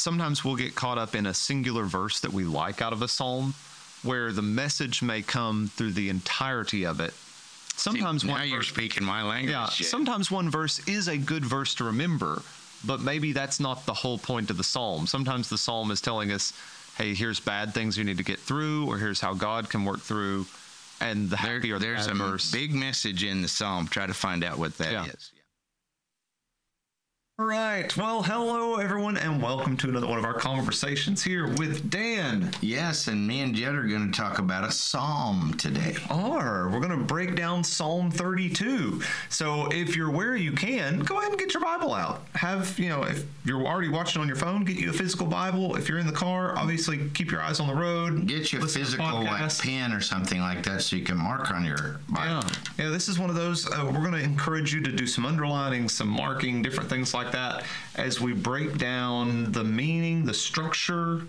sometimes we'll get caught up in a singular verse that we like out of a psalm, where the message may come through the entirety of it. Sometimes See, now one you're verse- speaking my language. yeah, sometimes one verse is a good verse to remember, but maybe that's not the whole point of the psalm. Sometimes the psalm is telling us, hey, here's bad things you need to get through, or here's how God can work through. And the There- happy or the there's a verse. big message in the psalm. Try to find out what that is. All right. Well, hello, everyone, and welcome to another one of our conversations here with Dan. Yes, and me and Jed are going to talk about a psalm today. Are we're going to break down Psalm 32. So if you're where you can, go ahead and get your Bible out. Have you know if you're already watching on your phone, get you a physical Bible. If you're in the car, obviously keep your eyes on the road. Get your Listen to physical like pen or something like that so you can mark on your Bible. Yeah, yeah. This is one of those. Uh, we're going to encourage you to do some underlining, some marking, different things like that, as we break down the meaning, the structure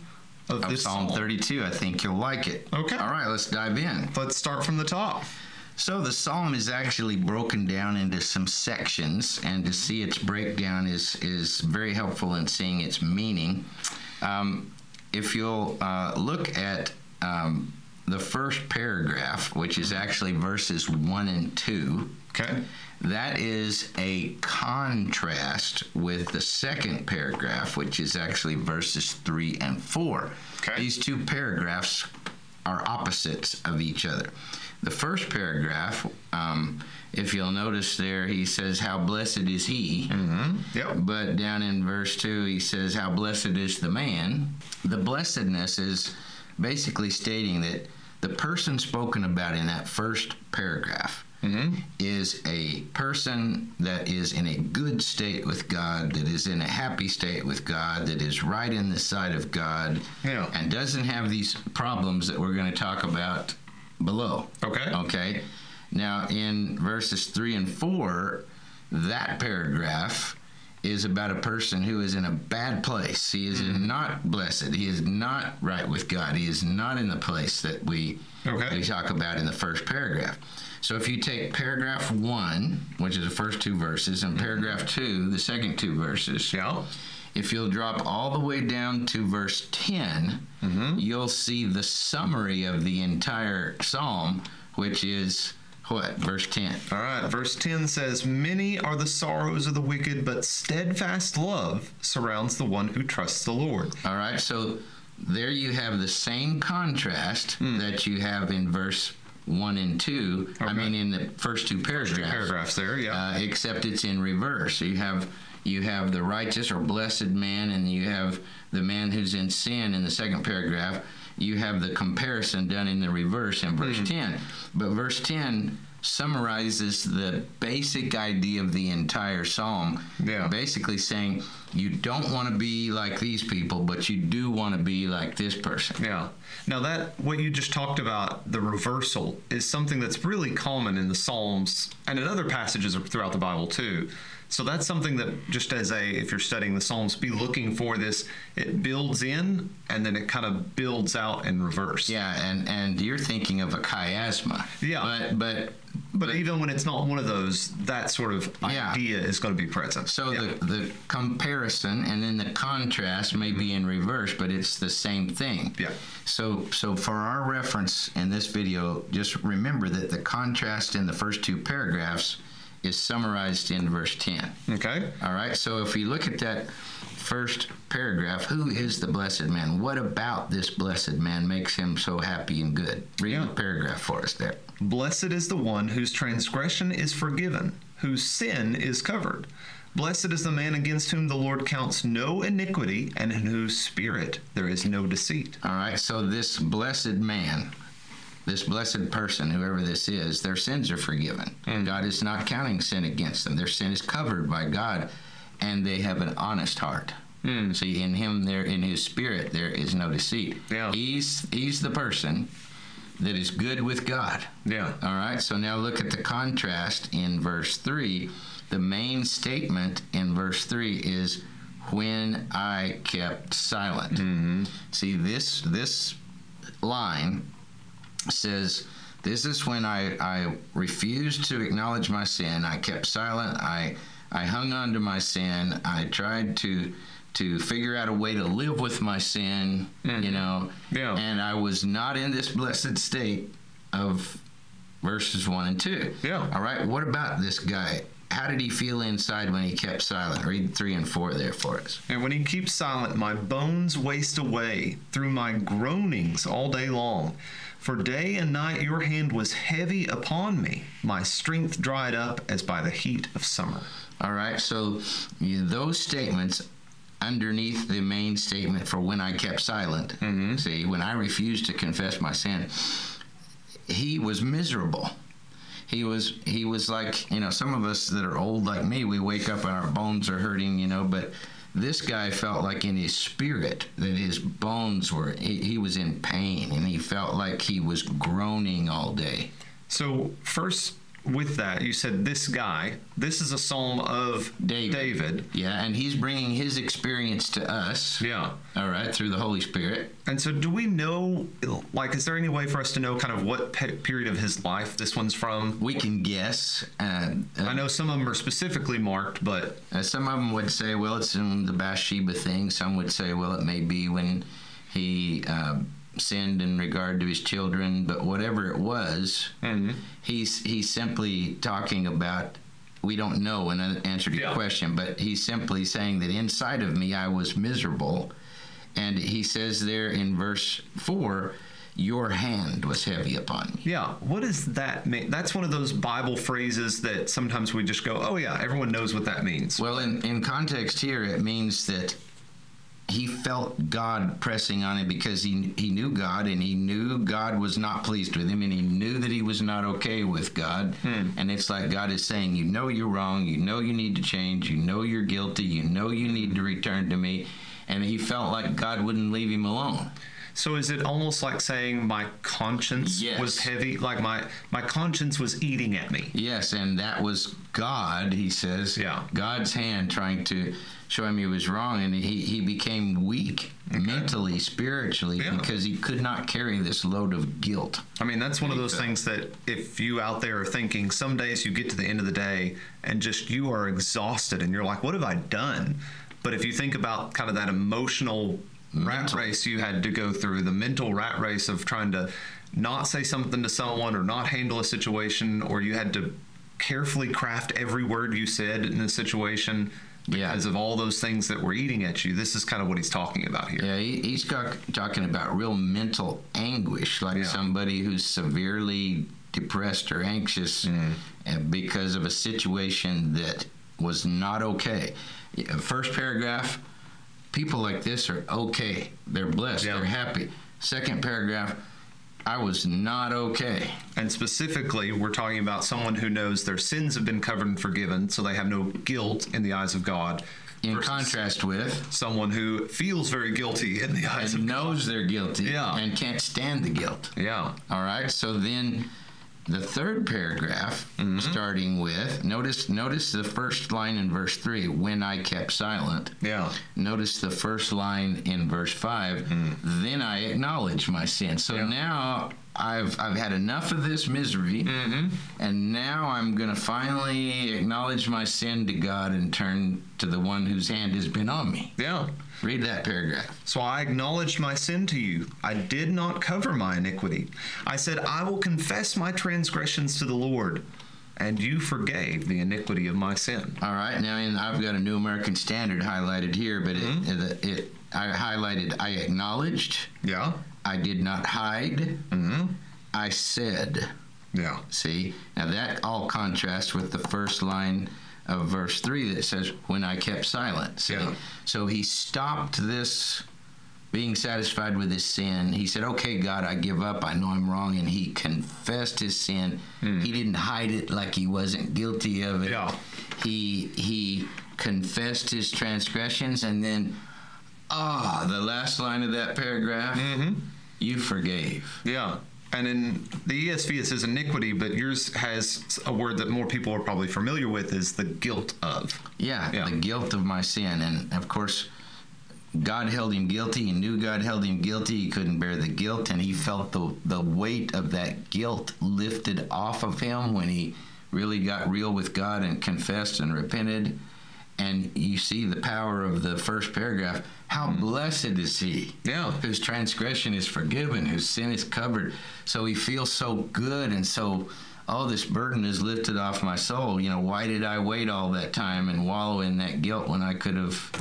of, Of this Psalm psalm. 32. I think you'll like it. Okay. All right, let's dive in. Let's start from the top. So the psalm is actually broken down into some sections, and to see its breakdown is is very helpful in seeing its meaning. Um, if you'll uh, look at um, the first paragraph, which is actually verses one and two, Okay. that is a contrast with the second paragraph, which is actually verses three and four. Okay. These two paragraphs are opposites of each other. The first paragraph, um, if you'll notice there, he says, How blessed is he. Mm-hmm. Yep. But down in verse 2, he says, How blessed is the man. The blessedness is basically stating that the person spoken about in that first paragraph mm-hmm. is a person that is in a good state with God, that is in a happy state with God, that is right in the sight of God, Yeah. and doesn't have these problems that we're going to talk about below. Okay. Okay. Now, in verses 3 and 4, that paragraph is about a person who is in a bad place. He is Mm-hmm. not blessed. He is not right with God. He is not in the place that we, Okay. we talk about in the first paragraph. So if you take paragraph 1, which is the first two verses, and paragraph 2, the second two verses, Yeah. if you'll drop all the way down to verse 10, Mm-hmm. you'll see the summary of the entire psalm, which is what? Verse 10. All right, verse 10 says, Many are the sorrows of the wicked, but steadfast love surrounds the one who trusts the Lord. All right, so there you have the same contrast that you have in verse 1 and 2. I mean, in the first two paragraphs. Paragraphs there, yeah. uh, except it's in reverse. So you have you have the righteous or blessed man, and you have the man who's in sin in the second paragraph. You have the comparison done in the reverse in verse hmm. ten. But verse ten summarizes the basic idea of the entire psalm. Yeah. Basically saying you don't want to be like these people, but you do want to be like this person. yeah. Now, that, what you just talked about, the reversal, is something that's really common in the Psalms and in other passages throughout the Bible, too. So that's something that just as a, if you're studying the Psalms, be looking for this. It builds in and then it kind of builds out in reverse. Yeah, and and you're thinking of a chiasma. Yeah. But but But even when it's not one of those, that sort of Yeah. idea is going to be present. So Yeah. the, the comparison and then the contrast may be in reverse, but it's the same thing. Yeah. So so for our reference in this video, just remember that the contrast in the first two paragraphs is summarized in verse 10. Okay. All right. So if we look at that first paragraph, who is the blessed man? What about this blessed man makes him so happy and good? Read Yeah. the paragraph for us there. Blessed is the one whose transgression is forgiven, whose sin is covered. Blessed is the man against whom the Lord counts no iniquity, and in whose spirit there is no deceit. All right, so this blessed man, this blessed person, whoever this is, their sins are forgiven. And God is not counting sin against them. Their sin is covered by God, and they have an honest heart. Mm. See, in him, there, in his spirit, there is no deceit. Yeah. He's he's the person that is good with God. Yeah. All right, so now look at the contrast in verse 3. The main statement in verse 3 is when I kept silent. Mm-hmm. See this this line says this is when I, I refused to acknowledge my sin. I kept silent. I I hung on to my sin. I tried to to figure out a way to live with my sin, you know. Mm-hmm. Yeah. And I was not in this blessed state of verses 1 and 2. Yeah. All right. What about this guy? How did he feel inside when he kept silent? Read 3 and 4 there for us. And when he keeps silent, my bones waste away through my groanings all day long. For day and night your hand was heavy upon me. My strength dried up as by the heat of summer. All right. So you, those statements underneath the main statement for when I kept silent. Mm-hmm. See, when I refused to confess my sin, he was miserable. He was he was like you know some of us that are old like me we wake up and our bones are hurting you know but this guy felt like in his spirit that his bones were he, he was in pain and he felt like he was groaning all day. So, first, with that, you said this guy, this is a psalm of David. David. yeah and he's bringing his experience to us Yeah. all right through the Holy Spirit And so, do we know, like, is there any way for us to know kind of what pe- period of his life this one's from? we can guess uh, I know some of them are specifically marked, but Uh, some of them would say, well, it's in the Bathsheba thing. Some would say, well, it may be when he uh, sinned in regard to his children. But whatever it was, mm-hmm. he's he's simply talking about. We don't know in answer to your Yeah. question, but he's simply saying that inside of me I was miserable, and he says there in verse four, "Your hand was heavy upon me." yeah, what does that mean? That's one of those Bible phrases that sometimes we just go, oh, yeah, everyone knows what that means. Well, in, in context here, it means that he felt God pressing on him because he, he knew God and he knew God was not pleased with him and he knew that he was not okay with God. Hmm. And it's like God is saying, You know you're wrong. You know you need to change. You know you're guilty. You know you need to return to me. And he felt like God wouldn't leave him alone. So is it almost like saying my conscience Yes. was heavy? Like my my conscience was eating at me. Yes, and that was God, he says. Yeah. God's hand trying to show him he was wrong, and he, he became weak mentally, spiritually, Yeah. because he could not carry this load of guilt. I mean, that's one of those things that if you out there are thinking, some days you get to the end of the day and just you are exhausted and you're like, what have I done? But if you think about kind of that emotional rat Mental. race you had to go through, the mental rat race of trying to not say something to someone or not handle a situation, or you had to carefully craft every word you said in a situation Yeah. because of all those things that were eating at you. This is kind of what he's talking about here. Yeah, he, he's talk, talking about real mental anguish, like Yeah. somebody who's severely depressed or anxious Mm. because of a situation that was not okay. First paragraph, people like this are okay. They're blessed. Yeah. They're happy. Second paragraph, I was not okay. And specifically, we're talking about someone who knows their sins have been covered and forgiven, so they have no guilt in the eyes of God. In contrast with, someone who feels very guilty in the eyes and of knows they're guilty Yeah. and can't stand the guilt. Yeah. All right. So then the third paragraph mm-hmm. starting with notice notice the first line in verse 3 when I kept silent. Yeah. Notice the first line in verse 5 mm-hmm. then I acknowledge my sin. So Yeah. now I've I've had enough of this misery mm-hmm. and now I'm going to finally acknowledge my sin to God and turn to the one whose hand has been on me. Yeah. Read that paragraph. So I acknowledged my sin to you. I did not cover my iniquity. I said, I will confess my transgressions to the Lord, and you forgave the iniquity of my sin. All right, now and I've got a New American Standard highlighted here, but it, Mm-hmm. it, it I highlighted I acknowledged, Yeah. I did not hide, Mm-hmm. I said. Yeah. See, now that all contrasts with the first line of verse three that says, "When I kept silent." See, Yeah. so he stopped this. Being satisfied with his sin, he said, Okay, God, I give up. I know I'm wrong. And he confessed his sin. He didn't hide it like he wasn't guilty of it. Yeah. He he confessed his transgressions and then ah the last line of that paragraph Mm-hmm. you forgave Yeah. And in the ESV it says iniquity, but yours has a word that more people are probably familiar with is the guilt of. yeah, Yeah. the guilt of my sin. And of course god held him guilty. He knew god held him guilty. He couldn't bear the guilt. And he felt the, the weight of that guilt lifted off of him when he really got real with god and confessed and repented and you see the power of the first paragraph. How blessed is he? Yeah. Whose transgression is forgiven, whose sin is covered. So he feels so good and so all this burden is lifted off my soul. You know, why did I wait all that time and wallow in that guilt when I could have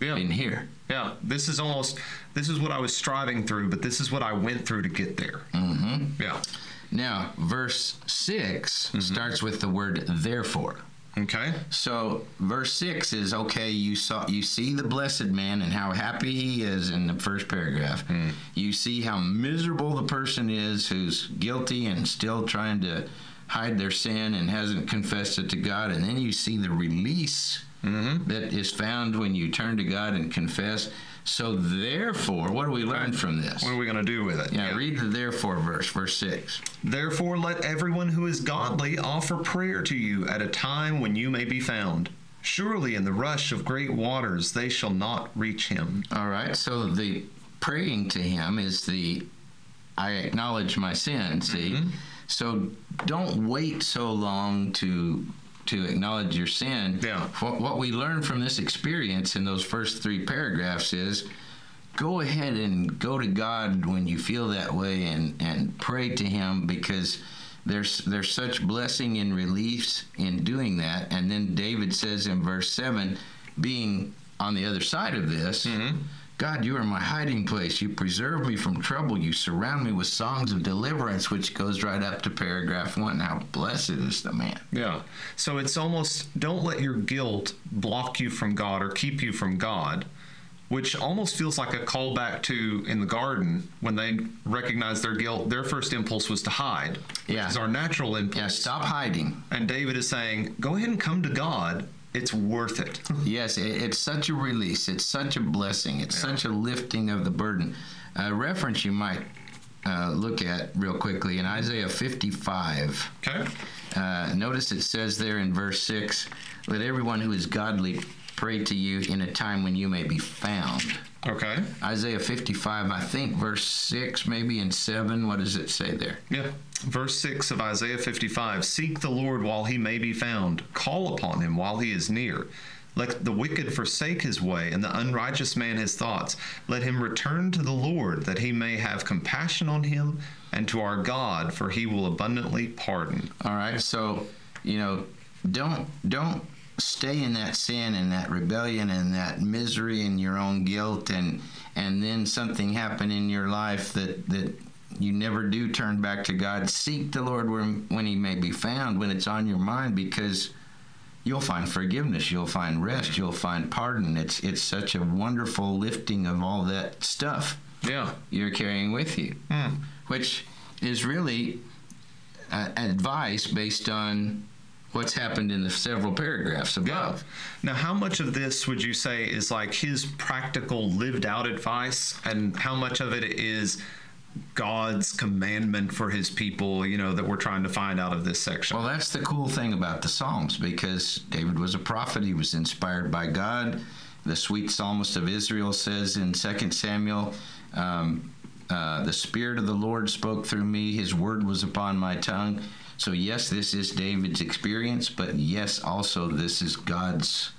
Yeah. been here? Yeah, this is almost this is what I was striving through, but this is what I went through to get there. Mm-hmm. Yeah. Now, verse 6 Mm-hmm. starts with the word therefore. Okay. So verse six is okay. You saw, you see the blessed man and how happy he is in the first paragraph. Hmm. You see how miserable the person is who's guilty and still trying to hide their sin and hasn't confessed it to God. And then you see the release mm-hmm. that is found when you turn to God and confess. So therefore, what do we learn from this? What are we going to do with it? Yeah, read the therefore verse, verse six. Therefore, let everyone who is godly offer prayer to you at a time when you may be found. Surely, in the rush of great waters, they shall not reach him. All right. So the praying to him is the I acknowledge my sin. See, mm-hmm. so don't wait so long to to acknowledge your sin. Yeah. What, what we learn from this experience in those first three paragraphs is go ahead and go to God when you feel that way and and pray to Him because. There's, there's such blessing and release in doing that. And then David says in verse 7 being on the other side of this, mm-hmm. God, you are my hiding place. You preserve me from trouble. You surround me with songs of deliverance, which goes right up to paragraph one. How blessed is the man. Yeah. So it's almost don't let your guilt block you from God or keep you from God, which almost feels like a callback to in the garden when they recognized their guilt. Their first impulse was to hide. Yeah. Which is our natural impulse. Yeah, stop hiding. And David is saying, go ahead and come to God. It's worth it. Yes, it, it's such a release. It's such a blessing. It's such a lifting of the burden. A reference you might uh, look at real quickly in Isaiah 55. Okay. Uh, notice it says there in verse 6 Let everyone who is godly pray to you in a time when you may be found. Okay. Isaiah 55, I think, verse 6, maybe in 7. What does it say there? Yeah. Verse 6 of Isaiah 55 Seek the Lord while he may be found, call upon him while he is near. Let the wicked forsake his way, and the unrighteous man his thoughts. Let him return to the Lord, that he may have compassion on him, and to our God, for he will abundantly pardon. All right, so, you know, don't don't stay in that sin and that rebellion and that misery and your own guilt and and then something happen in your life that that you never do turn back to God. Seek the Lord when, when he may be found, when it's on your mind because you'll find forgiveness, you'll find rest, you'll find pardon. It's it's such a wonderful lifting of all that stuff Yeah. you're carrying with you, Hmm. which is really uh, advice based on what's happened in the several paragraphs above. Now, how much of this would you say is like his practical lived out advice, and how much of it is God's commandment for his people, you know, that we're trying to find out of this section? Well, that's the cool thing about the Psalms because David was a prophet. He was inspired by God. The sweet psalmist of Israel says in 2 Samuel, um, uh, The Spirit of the Lord spoke through me, His word was upon my tongue. So, yes, this is David's experience, but yes, also this is God's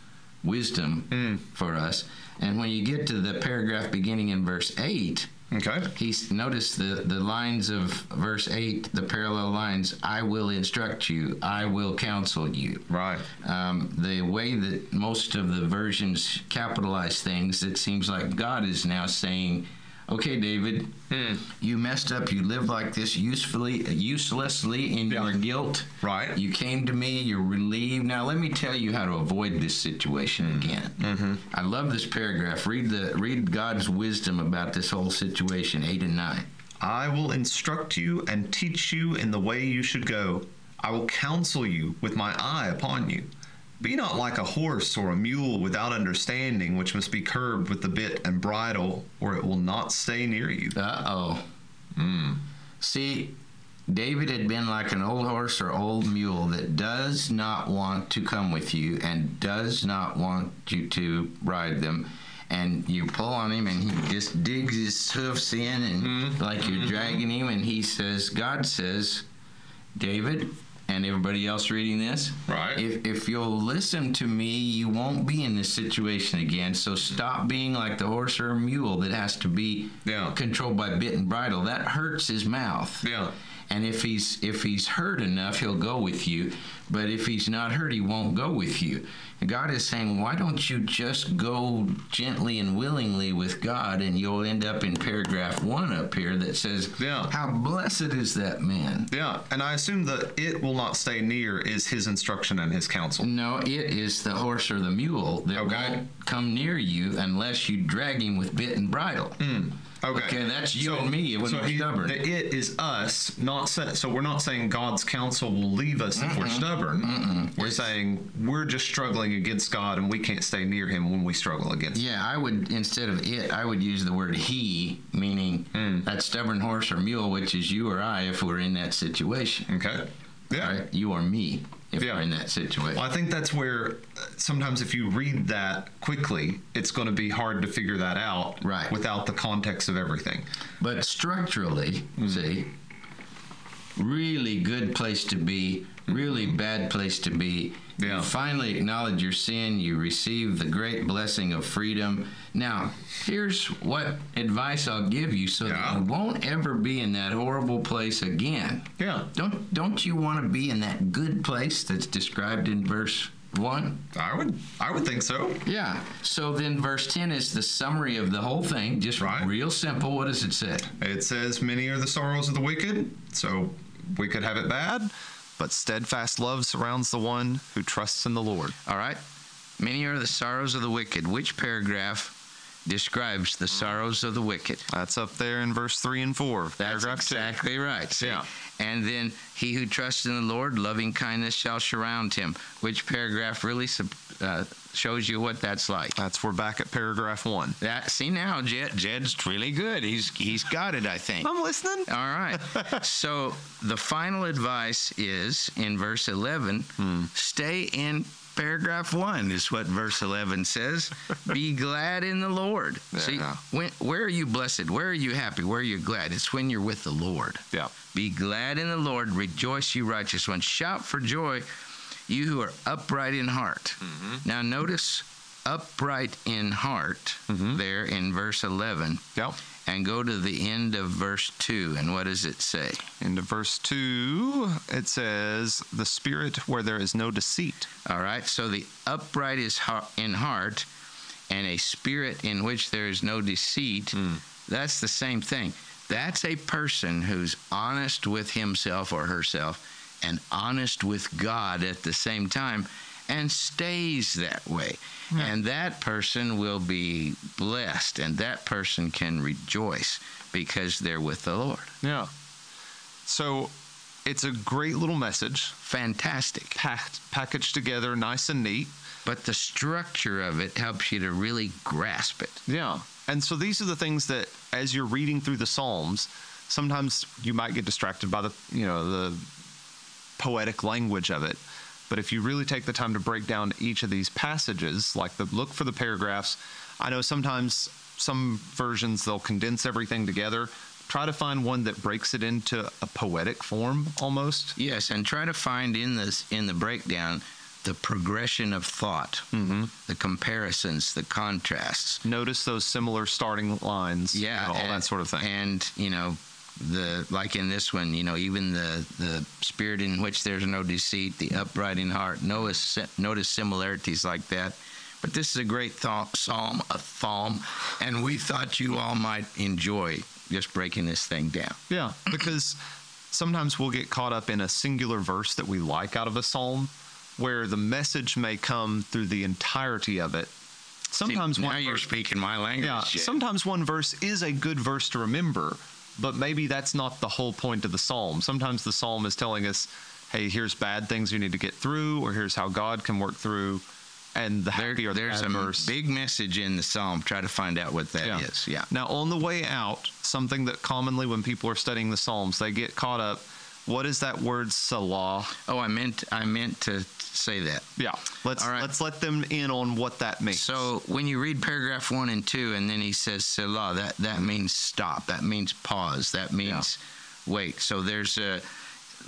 wisdom for us. And when you get to the paragraph beginning in verse 8, Okay. He's notice the the lines of verse eight, the parallel lines. I will instruct you. I will counsel you. Right. Um, the way that most of the versions capitalize things, it seems like God is now saying, "Okay, David, you messed up. You lived like this usefully, uselessly in your guilt. Right. You came to me. You're relieved. Now let me tell you how to avoid this situation again. Mm-hmm. I love this paragraph. Read the read God's wisdom about this whole situation, eight and nine. I will instruct you and teach you in the way you should go. I will counsel you with my eye upon you. Be not like a horse or a mule without understanding, which must be curbed with the bit and bridle, or it will not stay near you. Uh oh. See, David had been like an old horse or old mule that does not want to come with you and does not want you to ride them. And you pull on him and he just digs his hoofs in and like you're dragging him. And he says, God says, David, and everybody else reading this. Right. If, if you'll listen to me, you won't be in this situation again. So stop being like the horse or a mule that has to be Yeah. controlled by bit and bridle. That hurts his mouth. Yeah. And if he's if he's hurt enough, he'll go with you. But if he's not hurt, he won't go with you. God is saying, why don't you just go gently and willingly with God, and you'll end up in paragraph one up here that says, Yeah. how blessed is that man. Yeah, and I assume the it will not stay near is his instruction and his counsel. No, it is the horse or the mule that Okay. won't come near you unless you drag him with bit and bridle. Hmm, okay, Okay, that's you and me when we're he- stubborn. The it is us, not so we're not saying God's counsel will leave us if we're stubborn. We're saying we're just struggling against God and we can't stay near Him when we struggle against. Yeah, I would instead of it, I would use the word he, meaning Hmm. that stubborn horse or mule, which is you or I, if we're in that situation. Okay. Yeah. Right? You or me, if Yeah. we're in that situation. Well, I think that's where uh, sometimes if you read that quickly, it's going to be hard to figure that out Right. without the context of everything. But structurally, Hmm. see, really good place to be, really bad place to be. Yeah. You finally acknowledge your sin, you receive the great blessing of freedom. Now, here's what advice I'll give you so Yeah. that you won't ever be in that horrible place again. Yeah. Don't don't you want to be in that good place that's described in verse 1? I would I would think so. Yeah. So then verse 10 is the summary of the whole thing, just Right. real simple. What does it say? It says, Many are the sorrows of the wicked, so we could have it bad, but steadfast love surrounds the one who trusts in the Lord. All right. Many are the sorrows of the wicked. Which paragraph describes the sorrows of the wicked? That's up there in verse 3 and 4. That's paragraph two. exactly right. See? Yeah. And then he who trusts in the Lord, loving kindness shall surround him. Which paragraph really uh, shows you what that's like? That's we're back at paragraph 1. That see now, Jed. Jed's really good. He's he's got it, I think. I'm listening. All right. so the final advice is in verse 11 stay in paragraph 1 is what verse 11 says. Be glad in the Lord. See, when, where are you blessed? Where are you happy? Where are you glad? It's when you're with the Lord. Yeah. Be glad in the Lord. Rejoice, you righteous ones. Shout for joy, you who are upright in heart. Now, notice upright in heart there in verse 11 Yep. And go to the end of verse 2. And what does it say? Into verse 2, it says, The spirit where there is no deceit. All right. So the upright is in heart, and a spirit in which there is no deceit. Hmm. That's the same thing. That's a person who's honest with himself or herself and honest with God at the same time and stays that way. And that person will be blessed and that person can rejoice because they're with the Lord. Yeah. So it's a great little message, Fantastic. packed, packaged together, nice and neat. But the structure of it helps you to really grasp it. Yeah. And so these are the things that as you're reading through the Psalms, sometimes you might get distracted by the, you know, the poetic language of it. But if you really take the time to break down each of these passages, like the look for the paragraphs, I know sometimes some versions they'll condense everything together. Try to find one that breaks it into a poetic form almost. Yes, and try to find in this in the breakdown the progression of thought, mm-hmm. the comparisons, the contrasts. Notice those similar starting lines, you Yeah, know, all and- that sort of thing. And you know, the like in this one, you know, even the the spirit in which there's no deceit, the upright in heart. Notice notice similarities like that. But this is a great thought, psalm, a psalm, and we thought you all might enjoy just breaking this thing down. Yeah, because sometimes we'll get caught up in a singular verse that we like out of a psalm, where the message may come through the entirety of it. Sometimes See, now one you're verse, speaking my language. yeah, sometimes one verse is a good verse to remember, but maybe that's not the whole point of the psalm. Sometimes the psalm is telling us, "Hey, here's bad things you need to get through, or here's how God can work through." And the There- happier the there's a verse. big message in the psalm. Try to find out what that is. yeah. Now, on the way out, something that commonly when people are studying the Psalms, they get caught up. What is that word Selah? Oh, I meant I meant to say that. Yeah. Let's right. let's let them in on what that means. So when you read paragraph one and two, and then he says Selah, that that means stop. That means pause. That means wait. So there's a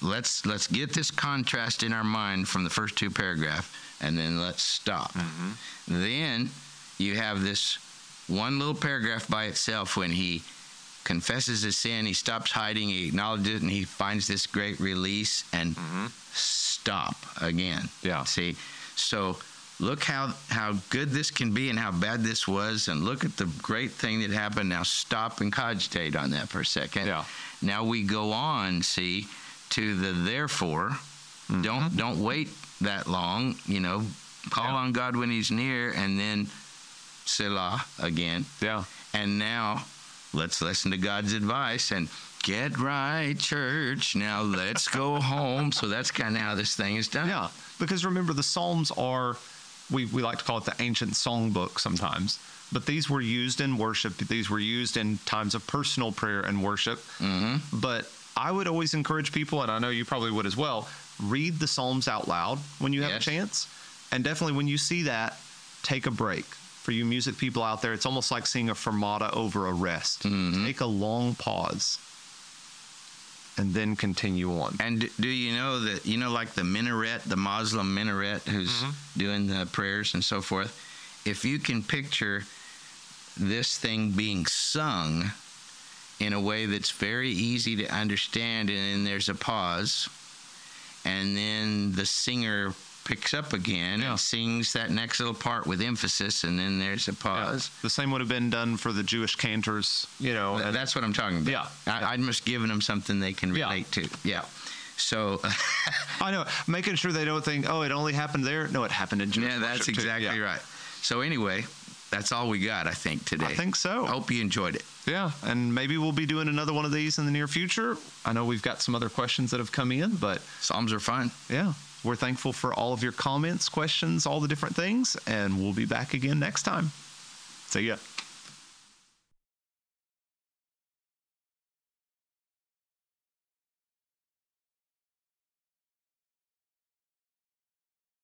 let's let's get this contrast in our mind from the first two paragraph, and then let's stop. Mm-hmm. Then you have this one little paragraph by itself when he confesses his sin, he stops hiding, he acknowledges it, and he finds this great release and stop again. Mm-hmm. Yeah. See, so look how how good this can be and how bad this was, and look at the great thing that happened. Now stop and cogitate on that for a second. Yeah. Now we go on, see, to the therefore. Mm-hmm. Don't don't wait that long. You know, call Yeah. on God when He's near, and then Selah again. Yeah. And now let's listen to God's advice and get right, church. Now let's go home. So that's kind of how this thing is done. Yeah, because remember the Psalms are we we like to call it the ancient songbook sometimes, but these were used in worship. These were used in times of personal prayer and worship. Mm-hmm. But I would always encourage people, and I know you probably would as well, read the Psalms out loud when you have Yes. a chance, and definitely when you see that, take a break. For you music people out there, it's almost like seeing a fermata over a rest. Take a long pause, and then continue on. And do you know that, you know, like the minaret, the Muslim minaret who's Mm-hmm. doing the prayers and so forth? If you can picture this thing being sung in a way that's very easy to understand, and then there's a pause, and then the singer picks up again Yeah. and sings that next little part with emphasis, and then there's a Yeah. pause. The same would have been done for the Jewish cantors, you know. Th- That's what I'm talking about. Yeah. I, I'm just giving them something they can Yeah. relate to. Yeah. So, I know, making sure they don't think, oh, it only happened there. No, it happened in Jewish yeah, that's exactly Yeah. right. So, anyway, that's all we got, I think, today. I think so. Hope you enjoyed it. Yeah, and maybe we'll be doing another one of these in the near future. I know we've got some other questions that have come in, but Psalms are fun. yeah, we're thankful for all of your comments, questions, all the different things, and we'll be back again next time. See ya.